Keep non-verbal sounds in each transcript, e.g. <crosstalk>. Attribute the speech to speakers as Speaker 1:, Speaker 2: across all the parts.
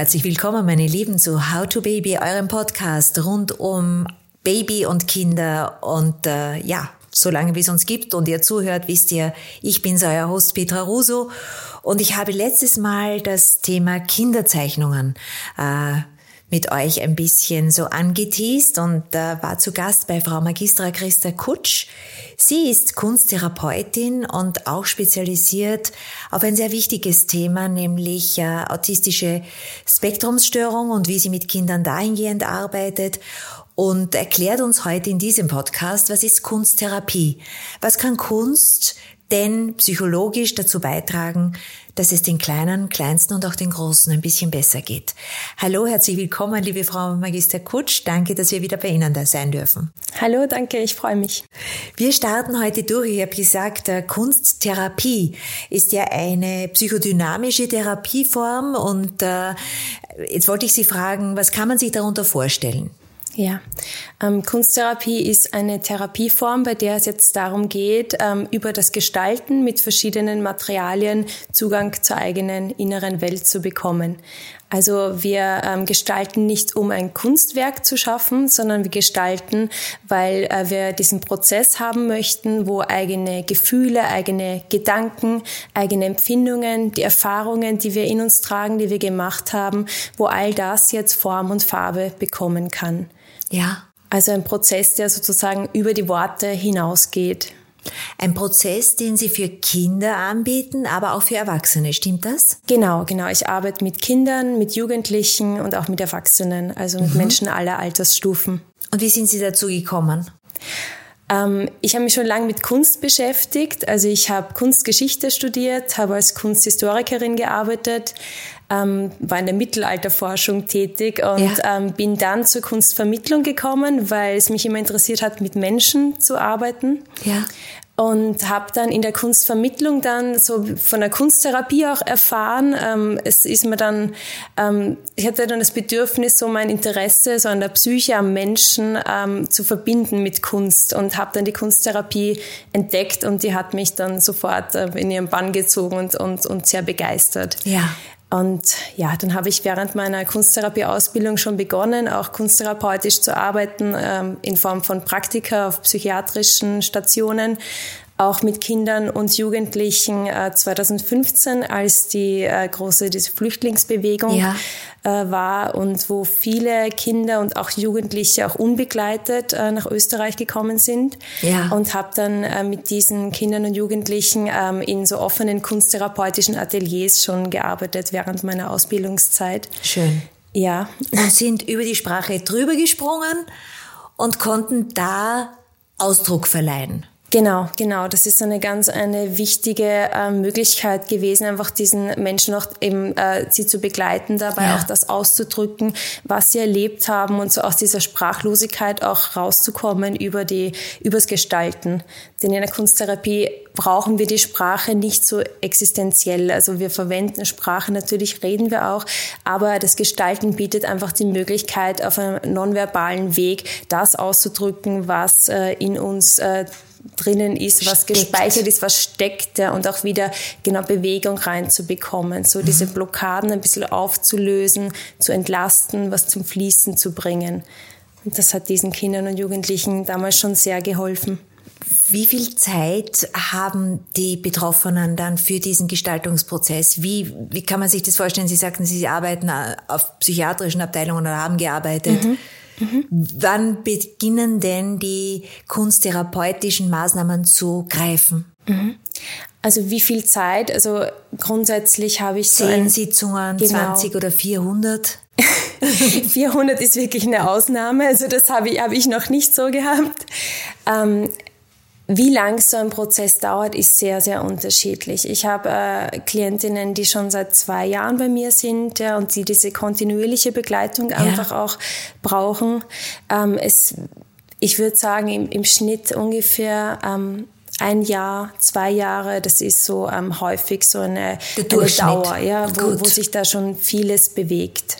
Speaker 1: herzlich willkommen, meine Lieben, zu How to Baby, eurem Podcast rund um Baby und Kinder. Und äh, ja, solange wie es uns gibt und ihr zuhört, wisst ihr, ich bin euer Host Petra Russo. Und ich habe letztes Mal das Thema Kinderzeichnungen äh, mit euch ein bisschen so angeteased und äh, war zu Gast bei Frau Magistra Christa Kutsch. Sie ist Kunsttherapeutin und auch spezialisiert auf ein sehr wichtiges Thema, nämlich äh, autistische Spektrumsstörung und wie sie mit Kindern dahingehend arbeitet und erklärt uns heute in diesem Podcast, was ist Kunsttherapie? Was kann Kunst denn psychologisch dazu beitragen, dass es den Kleinen, Kleinsten und auch den Großen ein bisschen besser geht. Hallo, herzlich willkommen, liebe Frau Magister Kutsch. Danke, dass wir wieder bei Ihnen da sein dürfen.
Speaker 2: Hallo, danke, ich freue mich.
Speaker 1: Wir starten heute durch. Ich habe gesagt, äh, Kunsttherapie ist ja eine psychodynamische Therapieform und äh, jetzt wollte ich Sie fragen, was kann man sich darunter vorstellen?
Speaker 2: Ja, ähm, Kunsttherapie ist eine Therapieform, bei der es jetzt darum geht, ähm, über das Gestalten mit verschiedenen Materialien Zugang zur eigenen inneren Welt zu bekommen. Also wir ähm, gestalten nicht, um ein Kunstwerk zu schaffen, sondern wir gestalten, weil äh, wir diesen Prozess haben möchten, wo eigene Gefühle, eigene Gedanken, eigene Empfindungen, die Erfahrungen, die wir in uns tragen, die wir gemacht haben, wo all das jetzt Form und Farbe bekommen kann.
Speaker 1: Ja.
Speaker 2: Also ein Prozess, der sozusagen über die Worte hinausgeht.
Speaker 1: Ein Prozess, den Sie für Kinder anbieten, aber auch für Erwachsene, stimmt das?
Speaker 2: Genau, genau. Ich arbeite mit Kindern, mit Jugendlichen und auch mit Erwachsenen, also mit mhm. Menschen aller Altersstufen.
Speaker 1: Und wie sind Sie dazu gekommen?
Speaker 2: Ähm, ich habe mich schon lange mit Kunst beschäftigt. Also ich habe Kunstgeschichte studiert, habe als Kunsthistorikerin gearbeitet, ähm, war in der Mittelalterforschung tätig und ja. ähm, bin dann zur Kunstvermittlung gekommen, weil es mich immer interessiert hat, mit Menschen zu arbeiten.
Speaker 1: Ja
Speaker 2: und habe dann in der Kunstvermittlung dann so von der Kunsttherapie auch erfahren. Ähm, es ist mir dann, ähm, ich hatte dann das Bedürfnis, so mein Interesse so an der Psyche, am Menschen ähm, zu verbinden mit Kunst und habe dann die Kunsttherapie entdeckt und die hat mich dann sofort äh, in ihren Bann gezogen und, und, und sehr begeistert.
Speaker 1: Ja.
Speaker 2: Und ja, dann habe ich während meiner Kunsttherapieausbildung schon begonnen, auch kunsttherapeutisch zu arbeiten, ähm, in Form von Praktika auf psychiatrischen Stationen, auch mit Kindern und Jugendlichen äh, 2015, als die äh, große diese Flüchtlingsbewegung ja. äh, war und wo viele Kinder und auch Jugendliche auch unbegleitet äh, nach Österreich gekommen sind.
Speaker 1: Ja.
Speaker 2: Und habe dann äh, mit diesen Kindern und Jugendlichen ähm, in so offenen kunsttherapeutischen Ateliers schon gearbeitet während meiner Ausbildungszeit.
Speaker 1: Schön.
Speaker 2: Ja.
Speaker 1: Und sind über die Sprache drüber gesprungen und konnten da Ausdruck verleihen.
Speaker 2: Genau, genau. Das ist eine ganz eine wichtige äh, Möglichkeit gewesen, einfach diesen Menschen auch eben äh, sie zu begleiten, dabei ja. auch das auszudrücken, was sie erlebt haben und so aus dieser Sprachlosigkeit auch rauszukommen über die übers Gestalten. Denn in der Kunsttherapie brauchen wir die Sprache nicht so existenziell. Also wir verwenden Sprache, natürlich reden wir auch, aber das Gestalten bietet einfach die Möglichkeit, auf einem nonverbalen Weg das auszudrücken, was äh, in uns äh, drinnen ist, was steckt. gespeichert ist, was steckt ja, und auch wieder genau Bewegung reinzubekommen, so diese mhm. Blockaden ein bisschen aufzulösen, zu entlasten, was zum Fließen zu bringen. Und das hat diesen Kindern und Jugendlichen damals schon sehr geholfen.
Speaker 1: Wie viel Zeit haben die Betroffenen dann für diesen Gestaltungsprozess? Wie, wie kann man sich das vorstellen? Sie sagten, Sie arbeiten auf psychiatrischen Abteilungen oder haben gearbeitet. Mhm. Mhm. Wann beginnen denn die kunsttherapeutischen Maßnahmen zu greifen?
Speaker 2: Mhm. Also wie viel Zeit? Also grundsätzlich habe ich
Speaker 1: so zehn Sitzungen, genau. 20 oder 400.
Speaker 2: 400 <laughs> ist wirklich eine Ausnahme, also das habe ich, habe ich noch nicht so gehabt. Ähm, wie lang so ein Prozess dauert, ist sehr, sehr unterschiedlich. Ich habe äh, Klientinnen, die schon seit zwei Jahren bei mir sind ja, und die diese kontinuierliche Begleitung ja. einfach auch brauchen. Ähm, es, ich würde sagen, im, im, Schnitt ungefähr ähm, ein Jahr, zwei Jahre, das ist so ähm, häufig so eine, eine Dauer, ja, wo, wo sich da schon vieles bewegt.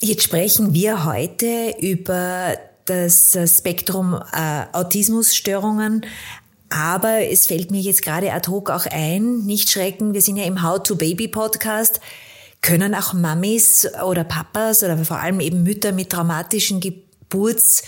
Speaker 1: Jetzt sprechen wir heute über das Spektrum äh, Autismusstörungen. Aber es fällt mir jetzt gerade ad hoc auch ein, nicht schrecken, wir sind ja im How to Baby Podcast. Können auch Mamis oder Papas oder vor allem eben Mütter mit traumatischen Geburts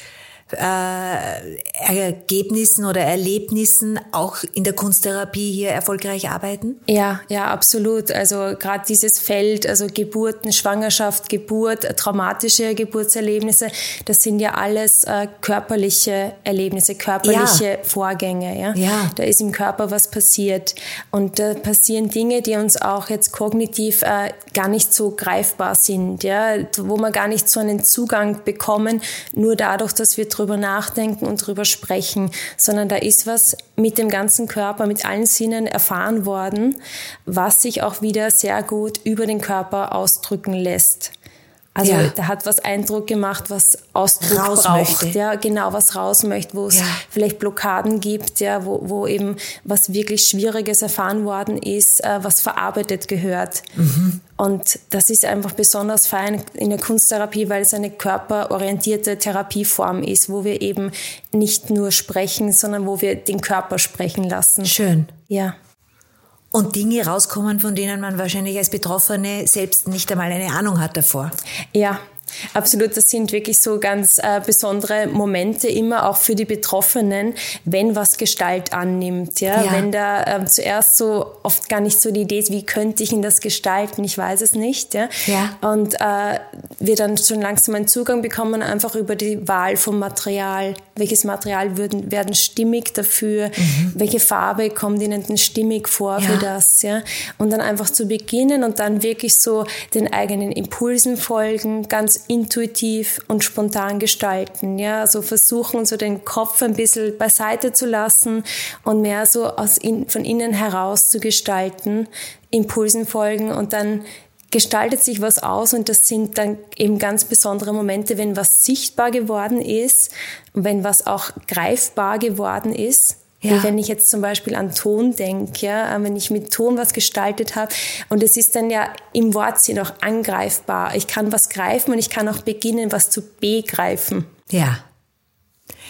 Speaker 1: äh, Ergebnissen oder Erlebnissen auch in der Kunsttherapie hier erfolgreich arbeiten?
Speaker 2: Ja, ja, absolut. Also gerade dieses Feld, also Geburten, Schwangerschaft, Geburt, traumatische Geburtserlebnisse, das sind ja alles äh, körperliche Erlebnisse, körperliche ja. Vorgänge. Ja? ja, da ist im Körper was passiert und da passieren Dinge, die uns auch jetzt kognitiv äh, gar nicht so greifbar sind, ja, wo wir gar nicht so einen Zugang bekommen, nur dadurch, dass wir drüber nachdenken und drüber sprechen, sondern da ist was mit dem ganzen Körper, mit allen Sinnen erfahren worden, was sich auch wieder sehr gut über den Körper ausdrücken lässt. Also ja. da hat was Eindruck gemacht, was Ausdruck raus braucht, möchte. ja, genau, was raus möchte, wo es ja. vielleicht Blockaden gibt, ja, wo, wo eben was wirklich Schwieriges erfahren worden ist, äh, was verarbeitet gehört. Mhm. Und das ist einfach besonders fein in der Kunsttherapie, weil es eine körperorientierte Therapieform ist, wo wir eben nicht nur sprechen, sondern wo wir den Körper sprechen lassen.
Speaker 1: Schön.
Speaker 2: Ja
Speaker 1: und Dinge rauskommen, von denen man wahrscheinlich als Betroffene selbst nicht einmal eine Ahnung hat davor.
Speaker 2: Ja, Absolut, das sind wirklich so ganz äh, besondere Momente immer auch für die Betroffenen, wenn was Gestalt annimmt. Ja, ja. wenn da ähm, zuerst so oft gar nicht so die Idee ist, wie könnte ich ihn das gestalten, ich weiß es nicht. Ja, ja. und äh, wir dann schon langsam einen Zugang bekommen einfach über die Wahl vom Material. Welches Material würden, werden stimmig dafür? Mhm. Welche Farbe kommt ihnen denn stimmig vor ja. für das? Ja, und dann einfach zu beginnen und dann wirklich so den eigenen Impulsen folgen, ganz intuitiv und spontan gestalten. Ja, so versuchen, so den Kopf ein bisschen beiseite zu lassen und mehr so aus in, von innen heraus zu gestalten, Impulsen folgen und dann gestaltet sich was aus und das sind dann eben ganz besondere Momente, wenn was sichtbar geworden ist, wenn was auch greifbar geworden ist ja. Wenn ich jetzt zum Beispiel an Ton denke, ja, äh, wenn ich mit Ton was gestaltet habe und es ist dann ja im Wortsinn auch angreifbar. Ich kann was greifen und ich kann auch beginnen, was zu begreifen.
Speaker 1: Ja.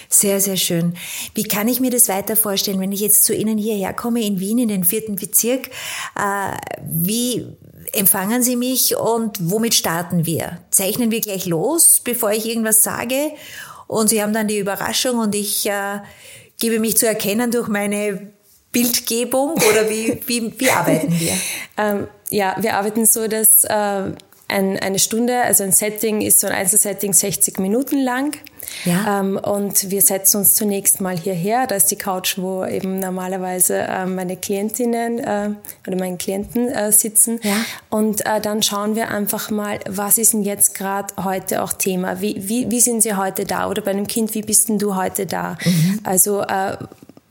Speaker 1: Sehr, sehr schön. Wie kann ich mir das weiter vorstellen, wenn ich jetzt zu Ihnen hierher komme in Wien, in den vierten Bezirk? Äh, wie empfangen Sie mich und womit starten wir? Zeichnen wir gleich los, bevor ich irgendwas sage? Und Sie haben dann die Überraschung und ich äh, gebe mich zu erkennen durch meine Bildgebung oder wie, wie, wie arbeiten wir? <laughs>
Speaker 2: ähm, ja, wir arbeiten so, dass äh, ein, eine Stunde, also ein Setting ist so ein Einzelsetting 60 Minuten lang. Ja. Ähm, und wir setzen uns zunächst mal hierher. Da ist die Couch, wo eben normalerweise äh, meine Klientinnen äh, oder meine Klienten äh, sitzen. Ja. Und äh, dann schauen wir einfach mal, was ist denn jetzt gerade heute auch Thema? Wie, wie, wie sind sie heute da? Oder bei einem Kind, wie bist denn du heute da? Mhm. Also äh,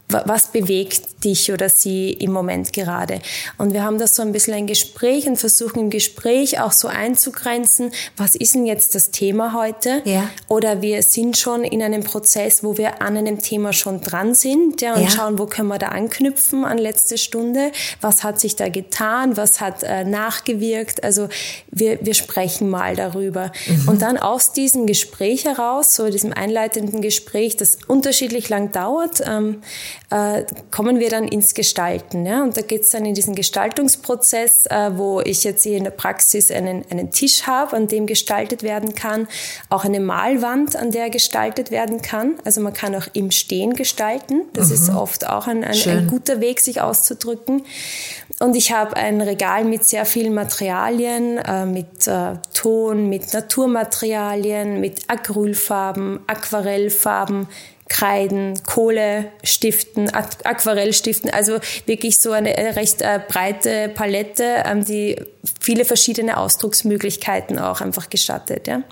Speaker 2: was bewegt dich oder sie im Moment gerade? Und wir haben da so ein bisschen ein Gespräch und versuchen im Gespräch auch so einzugrenzen, was ist denn jetzt das Thema heute? Ja. Oder wir sind schon in einem Prozess, wo wir an einem Thema schon dran sind ja, und ja. schauen, wo können wir da anknüpfen an letzte Stunde? Was hat sich da getan? Was hat äh, nachgewirkt? Also wir, wir sprechen mal darüber. Mhm. Und dann aus diesem Gespräch heraus, so diesem einleitenden Gespräch, das unterschiedlich lang dauert, ähm, äh, kommen wir dann ins Gestalten. Ja? Und da geht es dann in diesen Gestaltungsprozess, äh, wo ich jetzt hier in der Praxis einen, einen Tisch habe, an dem gestaltet werden kann, auch eine Malwand, an der gestaltet werden kann. Also man kann auch im Stehen gestalten. Das mhm. ist oft auch ein, ein, ein guter Weg, sich auszudrücken. Und ich habe ein Regal mit sehr vielen Materialien, äh, mit äh, Ton, mit Naturmaterialien, mit Acrylfarben, Aquarellfarben, Kreiden, Kohlestiften, Aquarellstiften, also wirklich so eine recht äh, breite Palette, ähm, die viele verschiedene Ausdrucksmöglichkeiten auch einfach gestattet. Ja.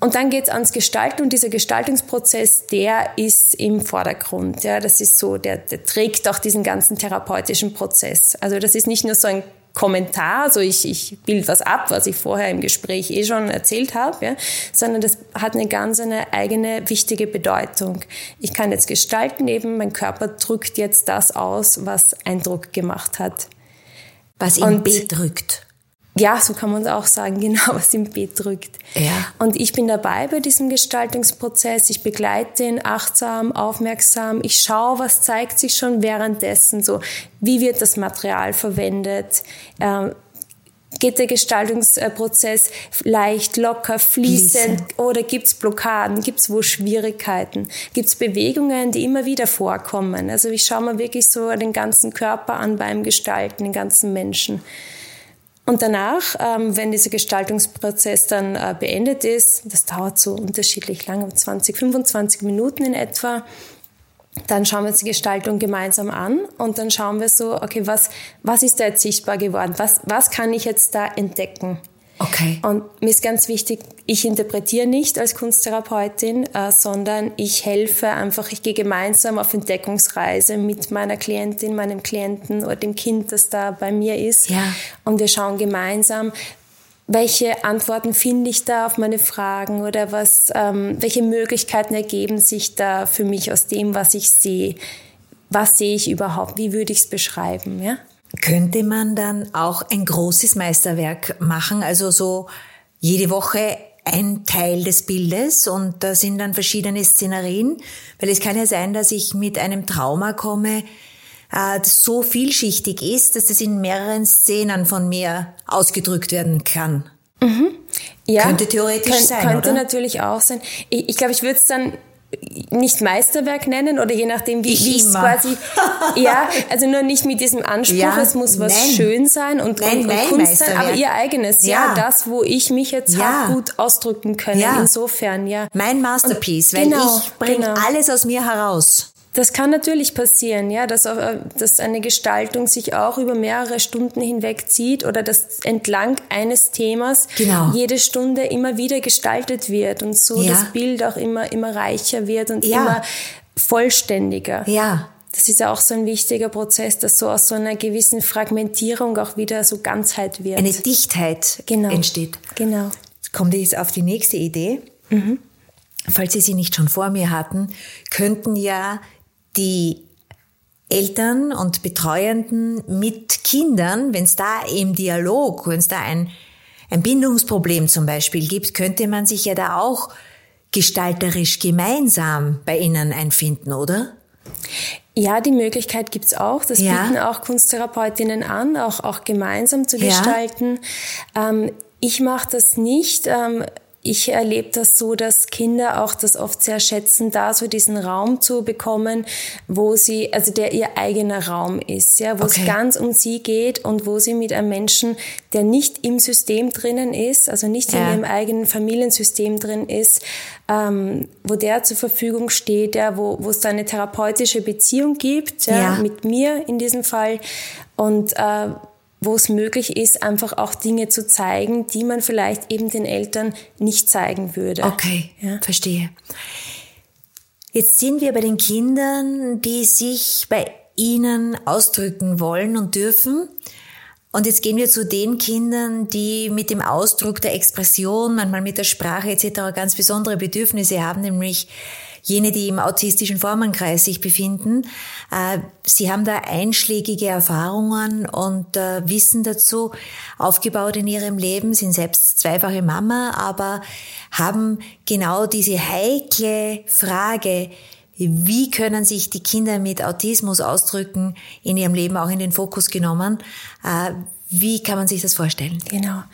Speaker 2: Und dann geht's ans Gestalten und dieser Gestaltungsprozess, der ist im Vordergrund. Ja, das ist so, der, der trägt auch diesen ganzen therapeutischen Prozess. Also das ist nicht nur so ein Kommentar, so ich, ich bild was ab, was ich vorher im Gespräch eh schon erzählt habe, ja, sondern das hat eine ganz eine eigene wichtige Bedeutung. Ich kann jetzt gestalten eben, mein Körper drückt jetzt das aus, was Eindruck gemacht hat.
Speaker 1: Was ihn bedrückt.
Speaker 2: Ja, so kann man es auch sagen, <laughs> genau, was im Bett drückt. Ja. Und ich bin dabei bei diesem Gestaltungsprozess. Ich begleite ihn achtsam, aufmerksam. Ich schaue, was zeigt sich schon währenddessen. So, wie wird das Material verwendet? Ähm, geht der Gestaltungsprozess leicht, locker, fließend Fließen. oder gibt's Blockaden, gibt's wo Schwierigkeiten, gibt's Bewegungen, die immer wieder vorkommen. Also ich schaue mir wirklich so den ganzen Körper an beim Gestalten, den ganzen Menschen. Und danach, ähm, wenn dieser Gestaltungsprozess dann äh, beendet ist, das dauert so unterschiedlich lange, 20, 25 Minuten in etwa, dann schauen wir uns die Gestaltung gemeinsam an und dann schauen wir so, okay, was, was ist da jetzt sichtbar geworden? Was, was kann ich jetzt da entdecken?
Speaker 1: Okay.
Speaker 2: Und mir ist ganz wichtig, ich interpretiere nicht als Kunsttherapeutin, äh, sondern ich helfe einfach, ich gehe gemeinsam auf Entdeckungsreise mit meiner Klientin, meinem Klienten oder dem Kind, das da bei mir ist.
Speaker 1: Ja.
Speaker 2: Und wir schauen gemeinsam, welche Antworten finde ich da auf meine Fragen oder was, ähm, welche Möglichkeiten ergeben sich da für mich aus dem, was ich sehe? Was sehe ich überhaupt? Wie würde ich es beschreiben? Ja?
Speaker 1: Könnte man dann auch ein großes Meisterwerk machen, also so jede Woche ein Teil des Bildes und da sind dann verschiedene Szenerien, weil es kann ja sein, dass ich mit einem Trauma komme, äh, das so vielschichtig ist, dass es in mehreren Szenen von mir ausgedrückt werden kann.
Speaker 2: Mhm. Ja,
Speaker 1: könnte theoretisch
Speaker 2: könnt,
Speaker 1: sein,
Speaker 2: könnte
Speaker 1: oder?
Speaker 2: natürlich auch sein. Ich, ich glaube, ich würde es dann nicht Meisterwerk nennen oder je nachdem, wie ich es quasi, <laughs> ja, also nur nicht mit diesem Anspruch, ja, es muss was nein. schön sein und,
Speaker 1: nein,
Speaker 2: und, und Kunst sein, aber ihr eigenes, ja. ja. das, wo ich mich jetzt ja. gut ausdrücken können, ja. insofern, ja.
Speaker 1: Mein Masterpiece, und, weil genau, ich bringe genau. alles aus mir heraus.
Speaker 2: Das kann natürlich passieren, ja, dass, äh, dass eine Gestaltung sich auch über mehrere Stunden hinweg zieht oder dass entlang eines Themas
Speaker 1: genau.
Speaker 2: jede Stunde immer wieder gestaltet wird und so ja. das Bild auch immer, immer reicher wird und ja. immer vollständiger.
Speaker 1: Ja.
Speaker 2: Das ist ja auch so ein wichtiger Prozess, dass so aus so einer gewissen Fragmentierung auch wieder so Ganzheit wird.
Speaker 1: Eine Dichtheit
Speaker 2: genau.
Speaker 1: entsteht.
Speaker 2: Genau.
Speaker 1: Kommt jetzt auf die nächste Idee.
Speaker 2: Mhm.
Speaker 1: Falls Sie sie nicht schon vor mir hatten, könnten ja die Eltern und Betreuenden mit Kindern, wenn es da im Dialog, wenn es da ein, ein Bindungsproblem zum Beispiel gibt, könnte man sich ja da auch gestalterisch gemeinsam bei ihnen einfinden, oder?
Speaker 2: Ja, die Möglichkeit gibt's auch. Das
Speaker 1: ja.
Speaker 2: bieten auch Kunsttherapeutinnen an, auch, auch gemeinsam zu gestalten. Ja. Ähm, ich mache das nicht. Ähm, ich erlebe das so, dass Kinder auch das oft sehr schätzen, da so diesen Raum zu bekommen, wo sie, also der ihr eigener Raum ist, ja, wo okay. es ganz um sie geht und wo sie mit einem Menschen, der nicht im System drinnen ist, also nicht ja. in ihrem eigenen Familiensystem drin ist, ähm, wo der zur Verfügung steht, ja, wo, wo es da eine therapeutische Beziehung gibt, ja,
Speaker 1: ja.
Speaker 2: mit mir in diesem Fall und äh, wo es möglich ist, einfach auch Dinge zu zeigen, die man vielleicht eben den Eltern nicht zeigen würde.
Speaker 1: Okay, ja. verstehe. Jetzt sind wir bei den Kindern, die sich bei Ihnen ausdrücken wollen und dürfen. Und jetzt gehen wir zu den Kindern, die mit dem Ausdruck der Expression, manchmal mit der Sprache etc. ganz besondere Bedürfnisse haben, nämlich jene, die im autistischen Formenkreis sich befinden. Äh, sie haben da einschlägige Erfahrungen und äh, Wissen dazu aufgebaut in ihrem Leben, sind selbst zweifache Mama, aber haben genau diese heikle Frage, wie können sich die Kinder mit Autismus ausdrücken, in ihrem Leben auch in den Fokus genommen. Wie kann man sich das vorstellen?
Speaker 2: Genau.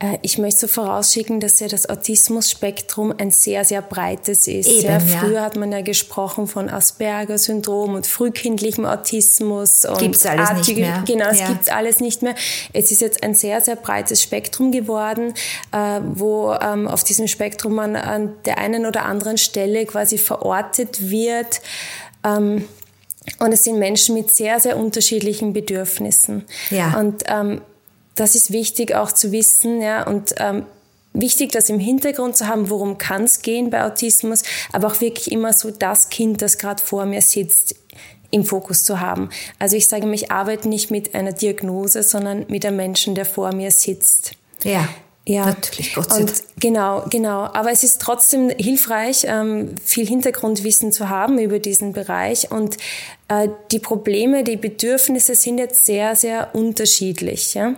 Speaker 2: Äh, ich möchte so vorausschicken, dass ja das Autismus-Spektrum ein sehr, sehr breites ist.
Speaker 1: Eben,
Speaker 2: ja,
Speaker 1: ja.
Speaker 2: früher hat man ja gesprochen von Asperger-Syndrom und frühkindlichem Autismus. Und
Speaker 1: gibt's alles
Speaker 2: artige,
Speaker 1: nicht mehr.
Speaker 2: Genau, es
Speaker 1: ja.
Speaker 2: gibt's alles nicht mehr. Es ist jetzt ein sehr, sehr breites Spektrum geworden, äh, wo ähm, auf diesem Spektrum man an der einen oder anderen Stelle quasi verortet wird. Und es sind Menschen mit sehr, sehr unterschiedlichen Bedürfnissen.
Speaker 1: Ja.
Speaker 2: Und ähm, das ist wichtig auch zu wissen, ja, und ähm, wichtig, das im Hintergrund zu haben, worum kann es gehen bei Autismus, aber auch wirklich immer so das Kind, das gerade vor mir sitzt, im Fokus zu haben. Also ich sage, ich arbeite nicht mit einer Diagnose, sondern mit einem Menschen, der vor mir sitzt.
Speaker 1: Ja.
Speaker 2: Ja,
Speaker 1: natürlich, Gott sei Dank.
Speaker 2: Und genau, genau. Aber es ist trotzdem hilfreich, ähm, viel Hintergrundwissen zu haben über diesen Bereich. Und äh, die Probleme, die Bedürfnisse sind jetzt sehr, sehr unterschiedlich. Ja?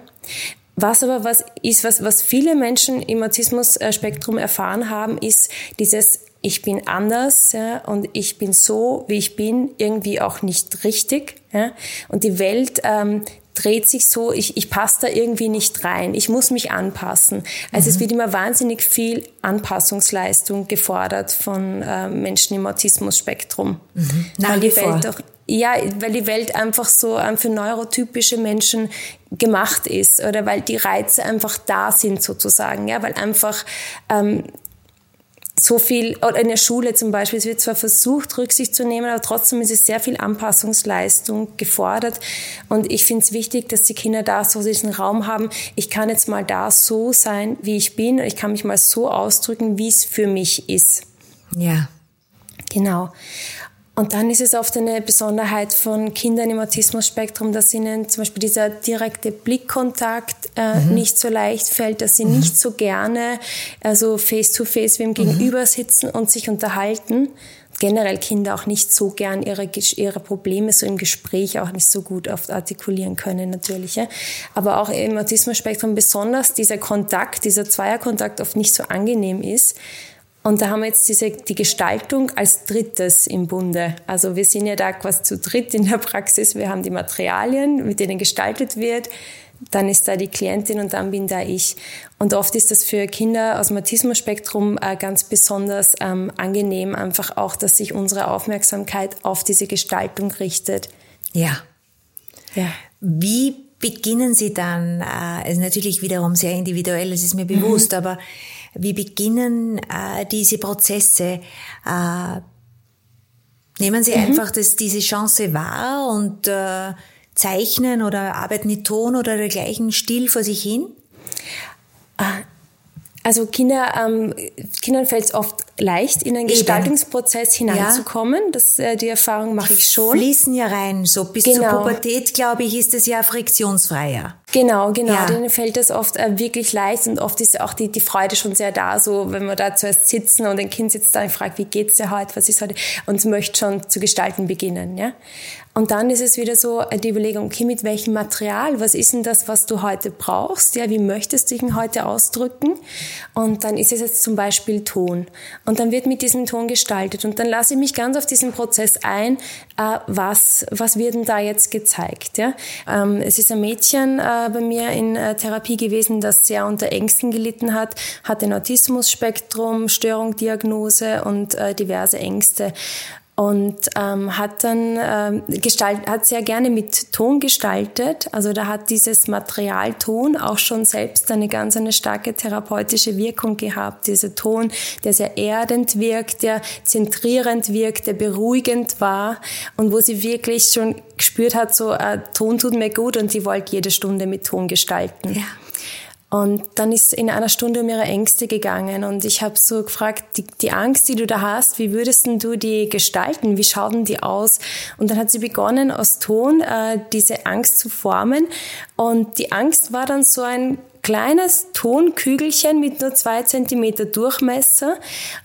Speaker 2: Was aber was ist, was, was viele Menschen im Autismus-Spektrum erfahren haben, ist dieses ich bin anders ja, und ich bin so, wie ich bin, irgendwie auch nicht richtig. Ja? Und die Welt ähm, dreht sich so, ich, ich passe da irgendwie nicht rein, ich muss mich anpassen. Also mhm. es wird immer wahnsinnig viel Anpassungsleistung gefordert von äh, Menschen im Autismus-Spektrum.
Speaker 1: Mhm. Nach
Speaker 2: ja, weil die Welt einfach so ähm, für neurotypische Menschen gemacht ist oder weil die Reize einfach da sind sozusagen, ja, weil einfach ähm, so viel, oder in der Schule zum Beispiel, es wird zwar versucht, Rücksicht zu nehmen, aber trotzdem ist es sehr viel Anpassungsleistung gefordert. Und ich finde es wichtig, dass die Kinder da so diesen Raum haben, ich kann jetzt mal da so sein, wie ich bin, ich kann mich mal so ausdrücken, wie es für mich ist.
Speaker 1: Ja.
Speaker 2: Genau. Und dann ist es oft eine Besonderheit von Kindern im Autismus-Spektrum, dass ihnen zum Beispiel dieser direkte Blickkontakt äh, mhm. nicht so leicht fällt, dass sie mhm. nicht so gerne also face-to-face wem mhm. gegenüber sitzen und sich unterhalten. Generell Kinder auch nicht so gern ihre, ihre Probleme so im Gespräch auch nicht so gut oft artikulieren können natürlich. Ja. Aber auch im Autismus-Spektrum besonders dieser Kontakt, dieser Zweierkontakt oft nicht so angenehm ist und da haben wir jetzt diese, die Gestaltung als drittes im Bunde. Also wir sind ja da quasi zu dritt in der Praxis. Wir haben die Materialien, mit denen gestaltet wird. Dann ist da die Klientin und dann bin da ich. Und oft ist das für Kinder aus dem Autismus-Spektrum äh, ganz besonders ähm, angenehm, einfach auch, dass sich unsere Aufmerksamkeit auf diese Gestaltung richtet.
Speaker 1: Ja. Ja. Wie beginnen Sie dann? Äh, ist natürlich wiederum sehr individuell, das ist mir bewusst, mhm. aber wie beginnen äh, diese Prozesse? Äh, nehmen Sie mhm. einfach das, diese Chance wahr und äh, zeichnen oder arbeiten mit Ton oder der gleichen Stil vor sich hin?
Speaker 2: Ah, also Kinder, ähm, Kindern fällt es oft leicht, in einen Gestaltungsprozess hineinzukommen. Ja. Das, äh, die Erfahrung mache ich schon.
Speaker 1: Fließen ja rein. So bis genau. zur Pubertät, glaube ich, ist es ja friktionsfreier.
Speaker 2: Genau, genau. Ja. Denen fällt das oft äh, wirklich leicht und oft ist auch die, die Freude schon sehr da, so wenn wir da zuerst sitzen und ein Kind sitzt da und fragt, wie geht's dir heute, was ist heute und möchte schon zu gestalten beginnen, ja. Und dann ist es wieder so äh, die Überlegung, okay, mit welchem Material, was ist denn das, was du heute brauchst? Ja, wie möchtest du dich heute ausdrücken? Und dann ist es jetzt zum Beispiel Ton. Und dann wird mit diesem Ton gestaltet. Und dann lasse ich mich ganz auf diesen Prozess ein, äh, was, was wird denn da jetzt gezeigt? Ja? Ähm, es ist ein Mädchen äh, bei mir in Therapie gewesen, das sehr unter Ängsten gelitten hat, hat ein Autismus-Spektrum, Störung, Diagnose und diverse Ängste und ähm, hat dann ähm, gestalt, hat sehr gerne mit Ton gestaltet. Also da hat dieses Material Ton auch schon selbst eine ganz eine starke therapeutische Wirkung gehabt. Dieser Ton, der sehr erdend wirkt, der zentrierend wirkt, der beruhigend war und wo sie wirklich schon gespürt hat, so äh, Ton tut mir gut und sie wollte jede Stunde mit Ton gestalten. Ja. Und dann ist in einer Stunde um ihre Ängste gegangen und ich habe so gefragt, die, die, Angst, die du da hast, wie würdest du die gestalten? Wie schauen die aus? Und dann hat sie begonnen, aus Ton äh, diese Angst zu formen. Und die Angst war dann so ein kleines Tonkügelchen mit nur zwei Zentimeter Durchmesser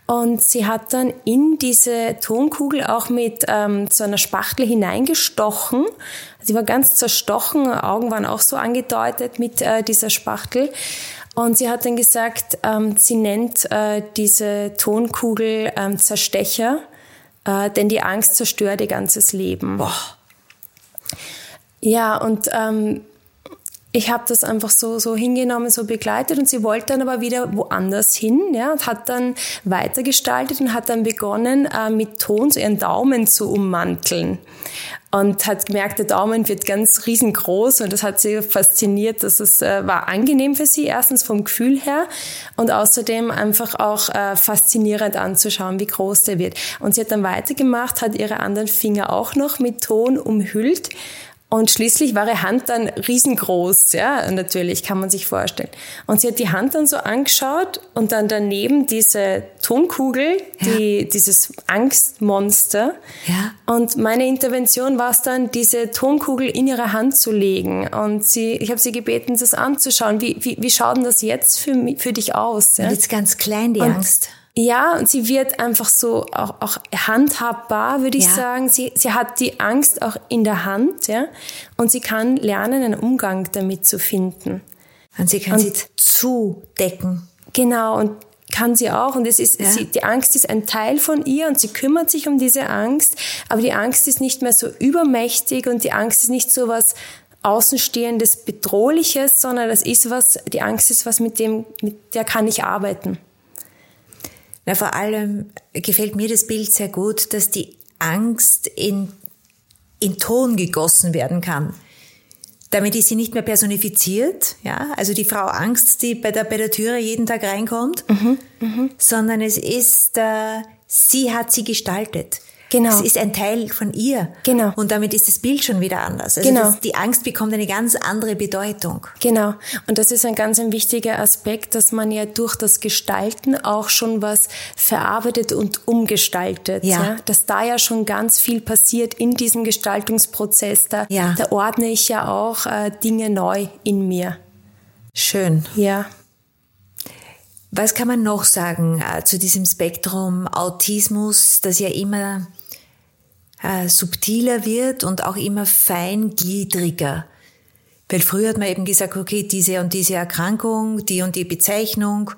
Speaker 2: und sie hat dann in diese Tonkugel auch mit ähm, so einer Spachtel hineingestochen. Sie war ganz zerstochen, Augen waren auch so angedeutet mit äh, dieser Spachtel. Und sie hat dann gesagt, ähm, sie nennt äh, diese Tonkugel ähm, Zerstecher, äh, denn die Angst zerstört ihr ganzes Leben.
Speaker 1: Boah.
Speaker 2: Ja, und ähm, ich habe das einfach so, so hingenommen, so begleitet und sie wollte dann aber wieder woanders hin ja, und hat dann weitergestaltet und hat dann begonnen, äh, mit Ton so ihren Daumen zu ummanteln und hat gemerkt, der Daumen wird ganz riesengroß und das hat sie fasziniert. dass es äh, war angenehm für sie, erstens vom Gefühl her und außerdem einfach auch äh, faszinierend anzuschauen, wie groß der wird. Und sie hat dann weitergemacht, hat ihre anderen Finger auch noch mit Ton umhüllt und schließlich war ihre Hand dann riesengroß, ja, natürlich, kann man sich vorstellen. Und sie hat die Hand dann so angeschaut und dann daneben diese Tonkugel, die, ja. dieses Angstmonster.
Speaker 1: Ja.
Speaker 2: Und meine Intervention war es dann, diese Tonkugel in ihre Hand zu legen. Und sie, ich habe sie gebeten, das anzuschauen. Wie, wie, wie schaut denn das jetzt für, für dich aus?
Speaker 1: Ja? Jetzt ganz klein, die
Speaker 2: und,
Speaker 1: Angst.
Speaker 2: Ja, und sie wird einfach so auch, auch handhabbar, würde ich ja. sagen. Sie, sie hat die Angst auch in der Hand, ja, und sie kann lernen, einen Umgang damit zu finden.
Speaker 1: Und sie kann und, sie zudecken.
Speaker 2: Genau, und kann sie auch. Und es ist, ja. sie, die Angst ist ein Teil von ihr und sie kümmert sich um diese Angst. Aber die Angst ist nicht mehr so übermächtig und die Angst ist nicht so was Außenstehendes Bedrohliches, sondern das ist was, die Angst ist was, mit dem, mit der kann ich arbeiten.
Speaker 1: Na, vor allem gefällt mir das Bild sehr gut, dass die Angst in, in Ton gegossen werden kann. Damit ist sie nicht mehr personifiziert, ja, also die Frau Angst, die bei der, bei der Türe jeden Tag reinkommt, mhm, mh. sondern es ist, äh, sie hat sie gestaltet. Genau. Es ist ein Teil von ihr. Genau. Und damit ist das Bild schon wieder anders. Also genau. Das, die Angst bekommt eine ganz andere Bedeutung.
Speaker 2: Genau. Und das ist ein ganz ein wichtiger Aspekt, dass man ja durch das Gestalten auch schon was verarbeitet und umgestaltet. Ja. ja? Dass da ja schon ganz viel passiert in diesem Gestaltungsprozess. Da, ja. da ordne ich ja auch äh, Dinge neu in mir.
Speaker 1: Schön.
Speaker 2: Ja.
Speaker 1: Was kann man noch sagen äh, zu diesem Spektrum Autismus, das ja immer äh, subtiler wird und auch immer feingliedriger. Weil früher hat man eben gesagt, okay, diese und diese Erkrankung, die und die Bezeichnung.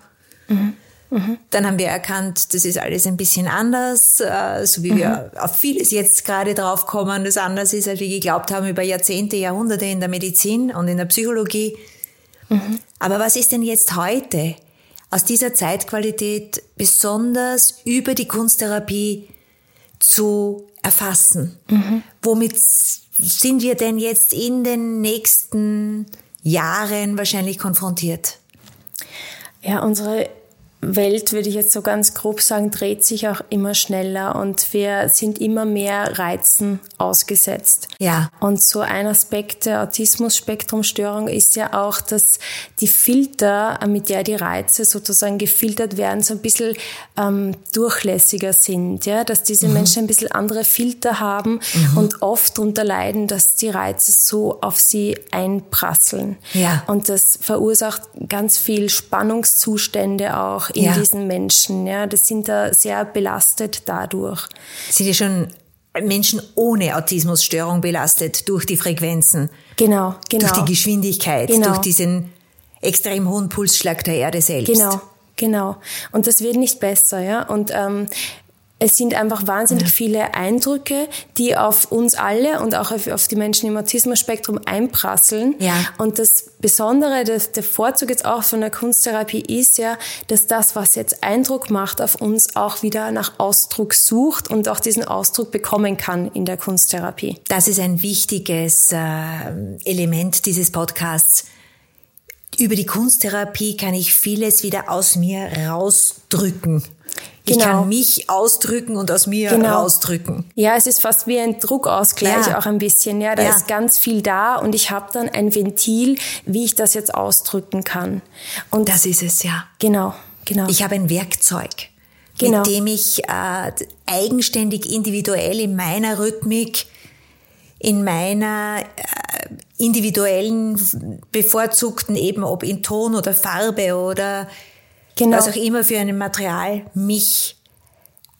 Speaker 1: Mhm. Mhm. Dann haben wir erkannt, das ist alles ein bisschen anders, äh, so wie mhm. wir auf vieles jetzt gerade drauf kommen, das anders ist, als wir geglaubt haben über Jahrzehnte, Jahrhunderte in der Medizin und in der Psychologie. Mhm. Aber was ist denn jetzt heute aus dieser Zeitqualität besonders über die Kunsttherapie zu erfassen. Mhm. Womit sind wir denn jetzt in den nächsten Jahren wahrscheinlich konfrontiert?
Speaker 2: Ja, unsere Welt, würde ich jetzt so ganz grob sagen, dreht sich auch immer schneller und wir sind immer mehr Reizen ausgesetzt. Ja. Und so ein Aspekt der Autismus-Spektrumstörung ist ja auch, dass die Filter, mit der die Reize sozusagen gefiltert werden, so ein bisschen ähm, durchlässiger sind, ja, dass diese mhm. Menschen ein bisschen andere Filter haben mhm. und oft darunter leiden, dass die Reize so auf sie einprasseln. Ja. Und das verursacht ganz viel Spannungszustände auch in ja. diesen Menschen. Ja, das sind da sehr belastet dadurch.
Speaker 1: Sind ja schon Menschen ohne Autismusstörung belastet durch die Frequenzen.
Speaker 2: Genau, genau.
Speaker 1: Durch die Geschwindigkeit, genau. durch diesen extrem hohen Pulsschlag der Erde selbst.
Speaker 2: Genau, genau. Und das wird nicht besser, ja. Und ähm, es sind einfach wahnsinnig ja. viele Eindrücke, die auf uns alle und auch auf, auf die Menschen im Autismus-Spektrum einprasseln. Ja. Und das Besondere, das, der Vorzug jetzt auch von der Kunsttherapie ist ja, dass das, was jetzt Eindruck macht auf uns, auch wieder nach Ausdruck sucht und auch diesen Ausdruck bekommen kann in der Kunsttherapie.
Speaker 1: Das ist ein wichtiges äh, Element dieses Podcasts. Über die Kunsttherapie kann ich vieles wieder aus mir rausdrücken. Ich genau. kann mich ausdrücken und aus mir genau. rausdrücken.
Speaker 2: Ja, es ist fast wie ein Druckausgleich ja. auch ein bisschen. Ja, da ja. ist ganz viel da und ich habe dann ein Ventil, wie ich das jetzt ausdrücken kann.
Speaker 1: Und das ist es ja.
Speaker 2: Genau, genau.
Speaker 1: Ich habe ein Werkzeug, genau. mit dem ich äh, eigenständig, individuell in meiner Rhythmik, in meiner äh, individuellen bevorzugten eben, ob in Ton oder Farbe oder genau. was auch immer für ein Material mich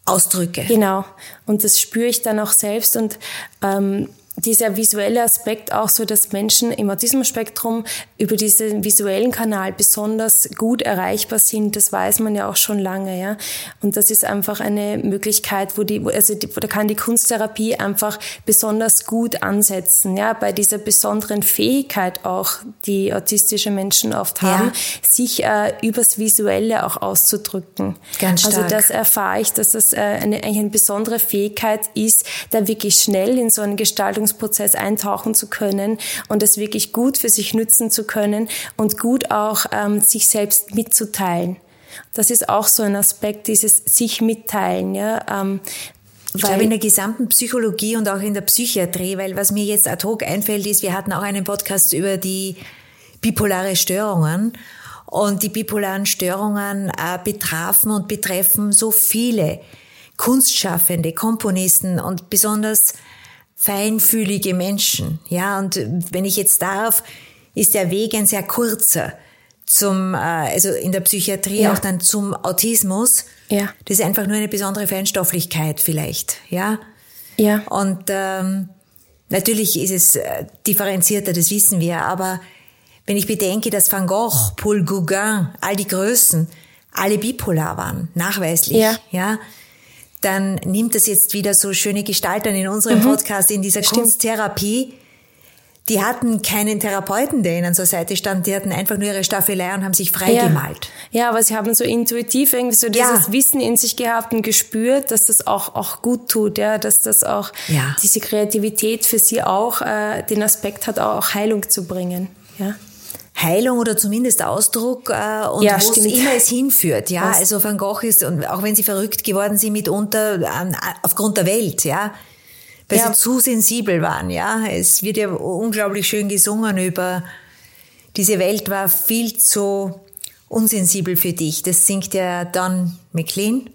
Speaker 1: ausdrücke.
Speaker 2: Genau. Und das spüre ich dann auch selbst und ähm, dieser visuelle Aspekt auch so, dass Menschen im Autismus-Spektrum über diesen visuellen Kanal besonders gut erreichbar sind, das weiß man ja auch schon lange, ja. Und das ist einfach eine Möglichkeit, wo die, also die, da kann die Kunsttherapie einfach besonders gut ansetzen, ja, bei dieser besonderen Fähigkeit auch, die autistische Menschen oft haben, ja. sich äh, übers Visuelle auch auszudrücken. Ganz also stark. Also das erfahre ich, dass das äh, eine, eigentlich eine besondere Fähigkeit ist, da wirklich schnell in so einen Gestaltungsprozess eintauchen zu können und es wirklich gut für sich nützen zu können und gut auch ähm, sich selbst mitzuteilen. Das ist auch so ein Aspekt, dieses sich mitteilen, ja. Ähm,
Speaker 1: ich glaube, in der gesamten Psychologie und auch in der Psychiatrie, weil was mir jetzt ad hoc einfällt, ist, wir hatten auch einen Podcast über die bipolare Störungen. Und die bipolaren Störungen äh, betrafen und betreffen so viele Kunstschaffende, Komponisten und besonders feinfühlige Menschen. Ja, und wenn ich jetzt darf, ist der Weg ein sehr kurzer zum, äh, also in der Psychiatrie ja. auch dann zum Autismus. Ja. Das ist einfach nur eine besondere Feinstofflichkeit vielleicht, ja. Ja. Und ähm, natürlich ist es äh, differenzierter, das wissen wir, aber wenn ich bedenke, dass Van Gogh, Paul Gauguin, all die Größen, alle bipolar waren, nachweislich, ja, ja dann nimmt es jetzt wieder so schöne Gestalten in unserem mhm. Podcast, in dieser Stimmt. Kunsttherapie, die hatten keinen Therapeuten, der ihnen zur Seite stand. Die hatten einfach nur ihre Staffelei und haben sich freigemalt.
Speaker 2: Ja. ja, aber sie haben so intuitiv irgendwie so dieses ja. Wissen in sich gehabt und gespürt, dass das auch, auch gut tut, ja, dass das auch ja. diese Kreativität für sie auch äh, den Aspekt hat, auch Heilung zu bringen. Ja.
Speaker 1: Heilung oder zumindest Ausdruck äh, und ja, wo immer es hinführt. Ja, Was? also Van Gogh ist und auch wenn sie verrückt geworden sind mitunter äh, aufgrund der Welt, ja, weil ja. sie zu sensibel waren. Ja, es wird ja unglaublich schön gesungen über diese Welt war viel zu unsensibel für dich. Das singt ja Don McLean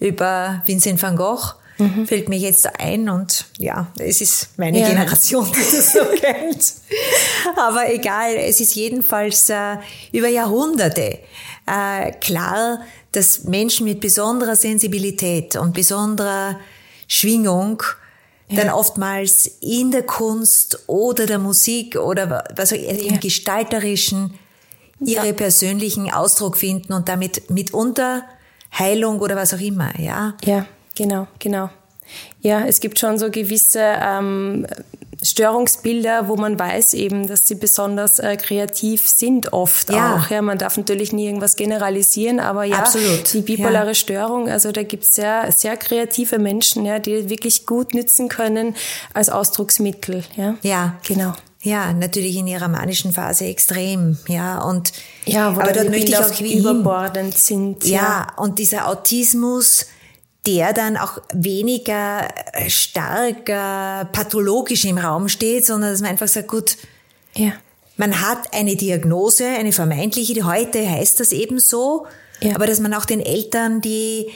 Speaker 1: über Vincent van Gogh mhm. fällt mir jetzt ein und ja, es ist meine ja. Generation, die das so <laughs> kennt. Aber egal, es ist jedenfalls äh, über Jahrhunderte äh, klar, dass Menschen mit besonderer Sensibilität und besonderer Schwingung ja. dann oftmals in der Kunst oder der Musik oder was auch im ja. gestalterischen ihre persönlichen Ausdruck finden und damit mitunter Heilung oder was auch immer, ja.
Speaker 2: Ja. Genau, genau. Ja, es gibt schon so gewisse ähm, Störungsbilder, wo man weiß eben, dass sie besonders äh, kreativ sind oft ja. auch. Ja, man darf natürlich nie irgendwas generalisieren, aber ja, Absolut. die bipolare ja. Störung, also da gibt es sehr, sehr kreative Menschen, ja, die wirklich gut nützen können als Ausdrucksmittel. Ja,
Speaker 1: ja. genau. Ja, natürlich in ihrer manischen Phase extrem, ja, und,
Speaker 2: ja, wo aber dort möchte ich auch überbordend sind.
Speaker 1: Ja, ja, und dieser Autismus, der dann auch weniger äh, stark äh, pathologisch im Raum steht, sondern dass man einfach sagt, gut, ja. man hat eine Diagnose, eine vermeintliche, die heute heißt das eben so, ja. aber dass man auch den Eltern die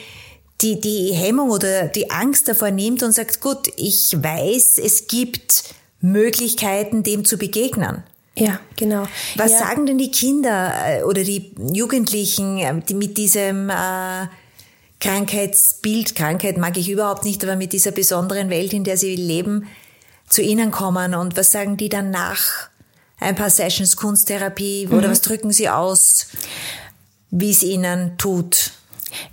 Speaker 1: die, die Hemmung oder die Angst davor nimmt und sagt, gut, ich weiß, es gibt Möglichkeiten, dem zu begegnen.
Speaker 2: Ja, genau.
Speaker 1: Was
Speaker 2: ja.
Speaker 1: sagen denn die Kinder äh, oder die Jugendlichen die mit diesem äh, Krankheitsbild, Krankheit mag ich überhaupt nicht, aber mit dieser besonderen Welt, in der sie leben, zu ihnen kommen und was sagen die dann nach ein paar Sessions Kunsttherapie oder mhm. was drücken sie aus, wie es ihnen tut?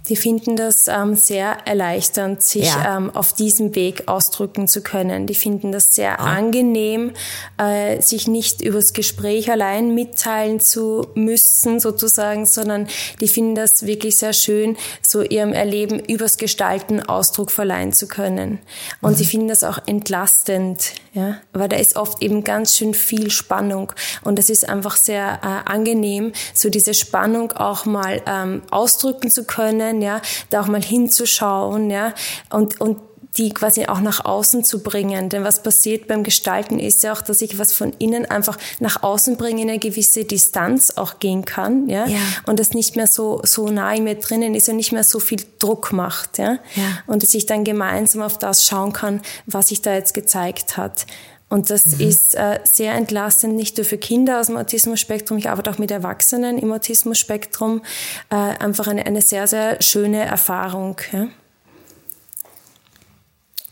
Speaker 2: Die finden das ähm, sehr erleichternd, sich ja. ähm, auf diesem Weg ausdrücken zu können. Die finden das sehr oh. angenehm, äh, sich nicht übers Gespräch allein mitteilen zu müssen, sozusagen, sondern die finden das wirklich sehr schön, so ihrem Erleben übers Gestalten Ausdruck verleihen zu können. Und mhm. sie finden das auch entlastend, ja, weil da ist oft eben ganz schön viel Spannung und es ist einfach sehr äh, angenehm, so diese Spannung auch mal ähm, ausdrücken zu können können, ja, da auch mal hinzuschauen, ja, und, und die quasi auch nach außen zu bringen. Denn was passiert beim Gestalten ist ja auch, dass ich was von innen einfach nach außen bringe, in eine gewisse Distanz auch gehen kann, ja, ja. und das nicht mehr so, so nah in mir drinnen ist und nicht mehr so viel Druck macht, ja, ja. und dass ich dann gemeinsam auf das schauen kann, was sich da jetzt gezeigt hat. Und das mhm. ist äh, sehr entlastend, nicht nur für Kinder aus dem Autismus-Spektrum, ich arbeite auch mit Erwachsenen im Autismus-Spektrum. Äh, einfach eine, eine sehr, sehr schöne Erfahrung. Ja?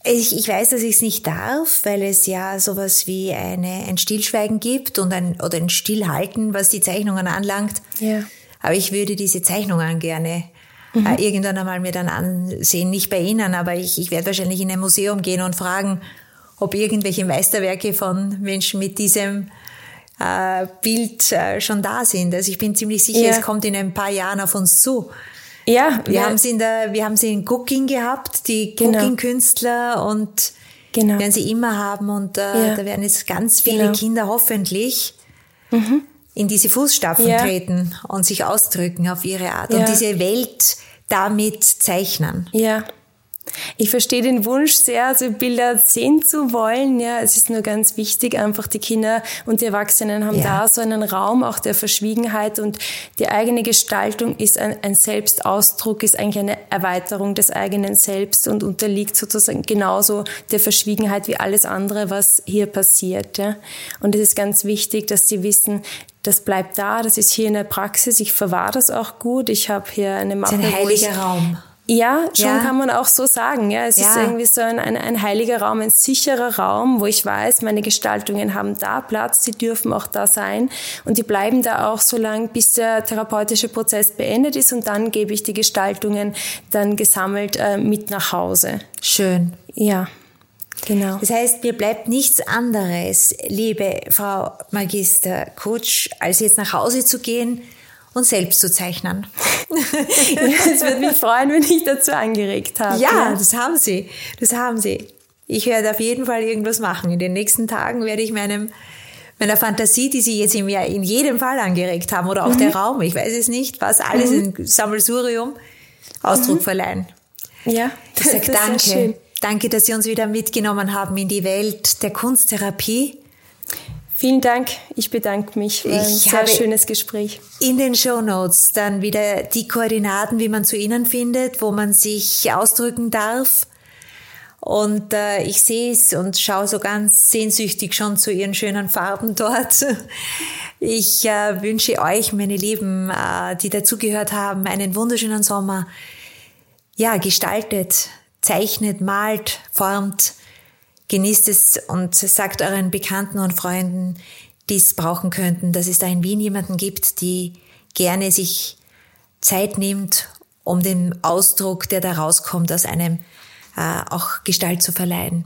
Speaker 1: Ich, ich weiß, dass ich es nicht darf, weil es ja sowas wie eine, ein Stillschweigen gibt und ein, oder ein Stillhalten, was die Zeichnungen anlangt. Ja. Aber ich würde diese Zeichnungen gerne mhm. äh, irgendwann einmal mir dann ansehen. Nicht bei Ihnen, aber ich, ich werde wahrscheinlich in ein Museum gehen und fragen, ob irgendwelche Meisterwerke von Menschen mit diesem äh, Bild äh, schon da sind. Also ich bin ziemlich sicher, ja. es kommt in ein paar Jahren auf uns zu. Ja, wir ja. haben sie in der, wir haben sie in Cooking gehabt, die genau. Cooking-Künstler und genau. werden sie immer haben und äh, ja. da werden jetzt ganz viele genau. Kinder hoffentlich mhm. in diese Fußstapfen treten und sich ausdrücken auf ihre Art und diese Welt damit zeichnen.
Speaker 2: Ja, ich verstehe den Wunsch sehr, so Bilder sehen zu wollen. Ja, es ist nur ganz wichtig, einfach die Kinder und die Erwachsenen haben ja. da so einen Raum auch der Verschwiegenheit und die eigene Gestaltung ist ein, ein Selbstausdruck, ist eigentlich eine Erweiterung des eigenen Selbst und unterliegt sozusagen genauso der Verschwiegenheit wie alles andere, was hier passiert. Ja. Und es ist ganz wichtig, dass sie wissen, das bleibt da, das ist hier in der Praxis, ich verwahre das auch gut, ich habe hier eine Mappe.
Speaker 1: Das ist ein heiliger Raum.
Speaker 2: Ja, schon ja. kann man auch so sagen. Ja, es ja. ist irgendwie so ein, ein, ein, heiliger Raum, ein sicherer Raum, wo ich weiß, meine Gestaltungen haben da Platz, sie dürfen auch da sein und die bleiben da auch so lange, bis der therapeutische Prozess beendet ist und dann gebe ich die Gestaltungen dann gesammelt äh, mit nach Hause.
Speaker 1: Schön.
Speaker 2: Ja.
Speaker 1: Genau. Das heißt, mir bleibt nichts anderes, liebe Frau Magister Coach, als jetzt nach Hause zu gehen und selbst zu zeichnen. <laughs>
Speaker 2: Es würde mich freuen, wenn ich dazu angeregt habe.
Speaker 1: Ja, das haben Sie. Das haben Sie. Ich werde auf jeden Fall irgendwas machen. In den nächsten Tagen werde ich meinem meiner Fantasie, die Sie jetzt in, in jedem Fall angeregt haben, oder auch mhm. der Raum, ich weiß es nicht, was alles mhm. in Sammelsurium Ausdruck mhm. verleihen.
Speaker 2: Ja,
Speaker 1: ich sage <laughs> danke. Danke, dass Sie uns wieder mitgenommen haben in die Welt der Kunsttherapie.
Speaker 2: Vielen Dank. Ich bedanke mich für ein sehr schönes Gespräch.
Speaker 1: In den Show Notes dann wieder die Koordinaten, wie man zu Ihnen findet, wo man sich ausdrücken darf. Und äh, ich sehe es und schaue so ganz sehnsüchtig schon zu Ihren schönen Farben dort. <laughs> Ich äh, wünsche euch, meine Lieben, äh, die dazugehört haben, einen wunderschönen Sommer. Ja, gestaltet, zeichnet, malt, formt genießt es und sagt euren Bekannten und Freunden, die es brauchen könnten, dass es da in Wien jemanden gibt, die gerne sich Zeit nimmt, um den Ausdruck, der da rauskommt, aus einem äh, auch Gestalt zu verleihen.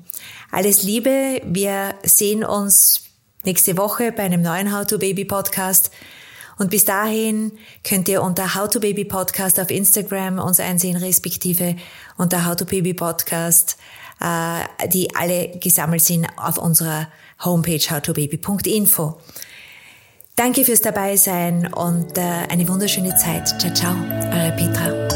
Speaker 1: Alles Liebe, wir sehen uns nächste Woche bei einem neuen How to Baby Podcast. Und bis dahin könnt ihr unter How to Baby Podcast auf Instagram uns einsehen, respektive unter How to Baby Podcast äh, die alle gesammelt sind auf unserer Homepage howtobaby.info. Danke fürs Dabeisein und äh, eine wunderschöne Zeit. Ciao, ciao, eure Petra.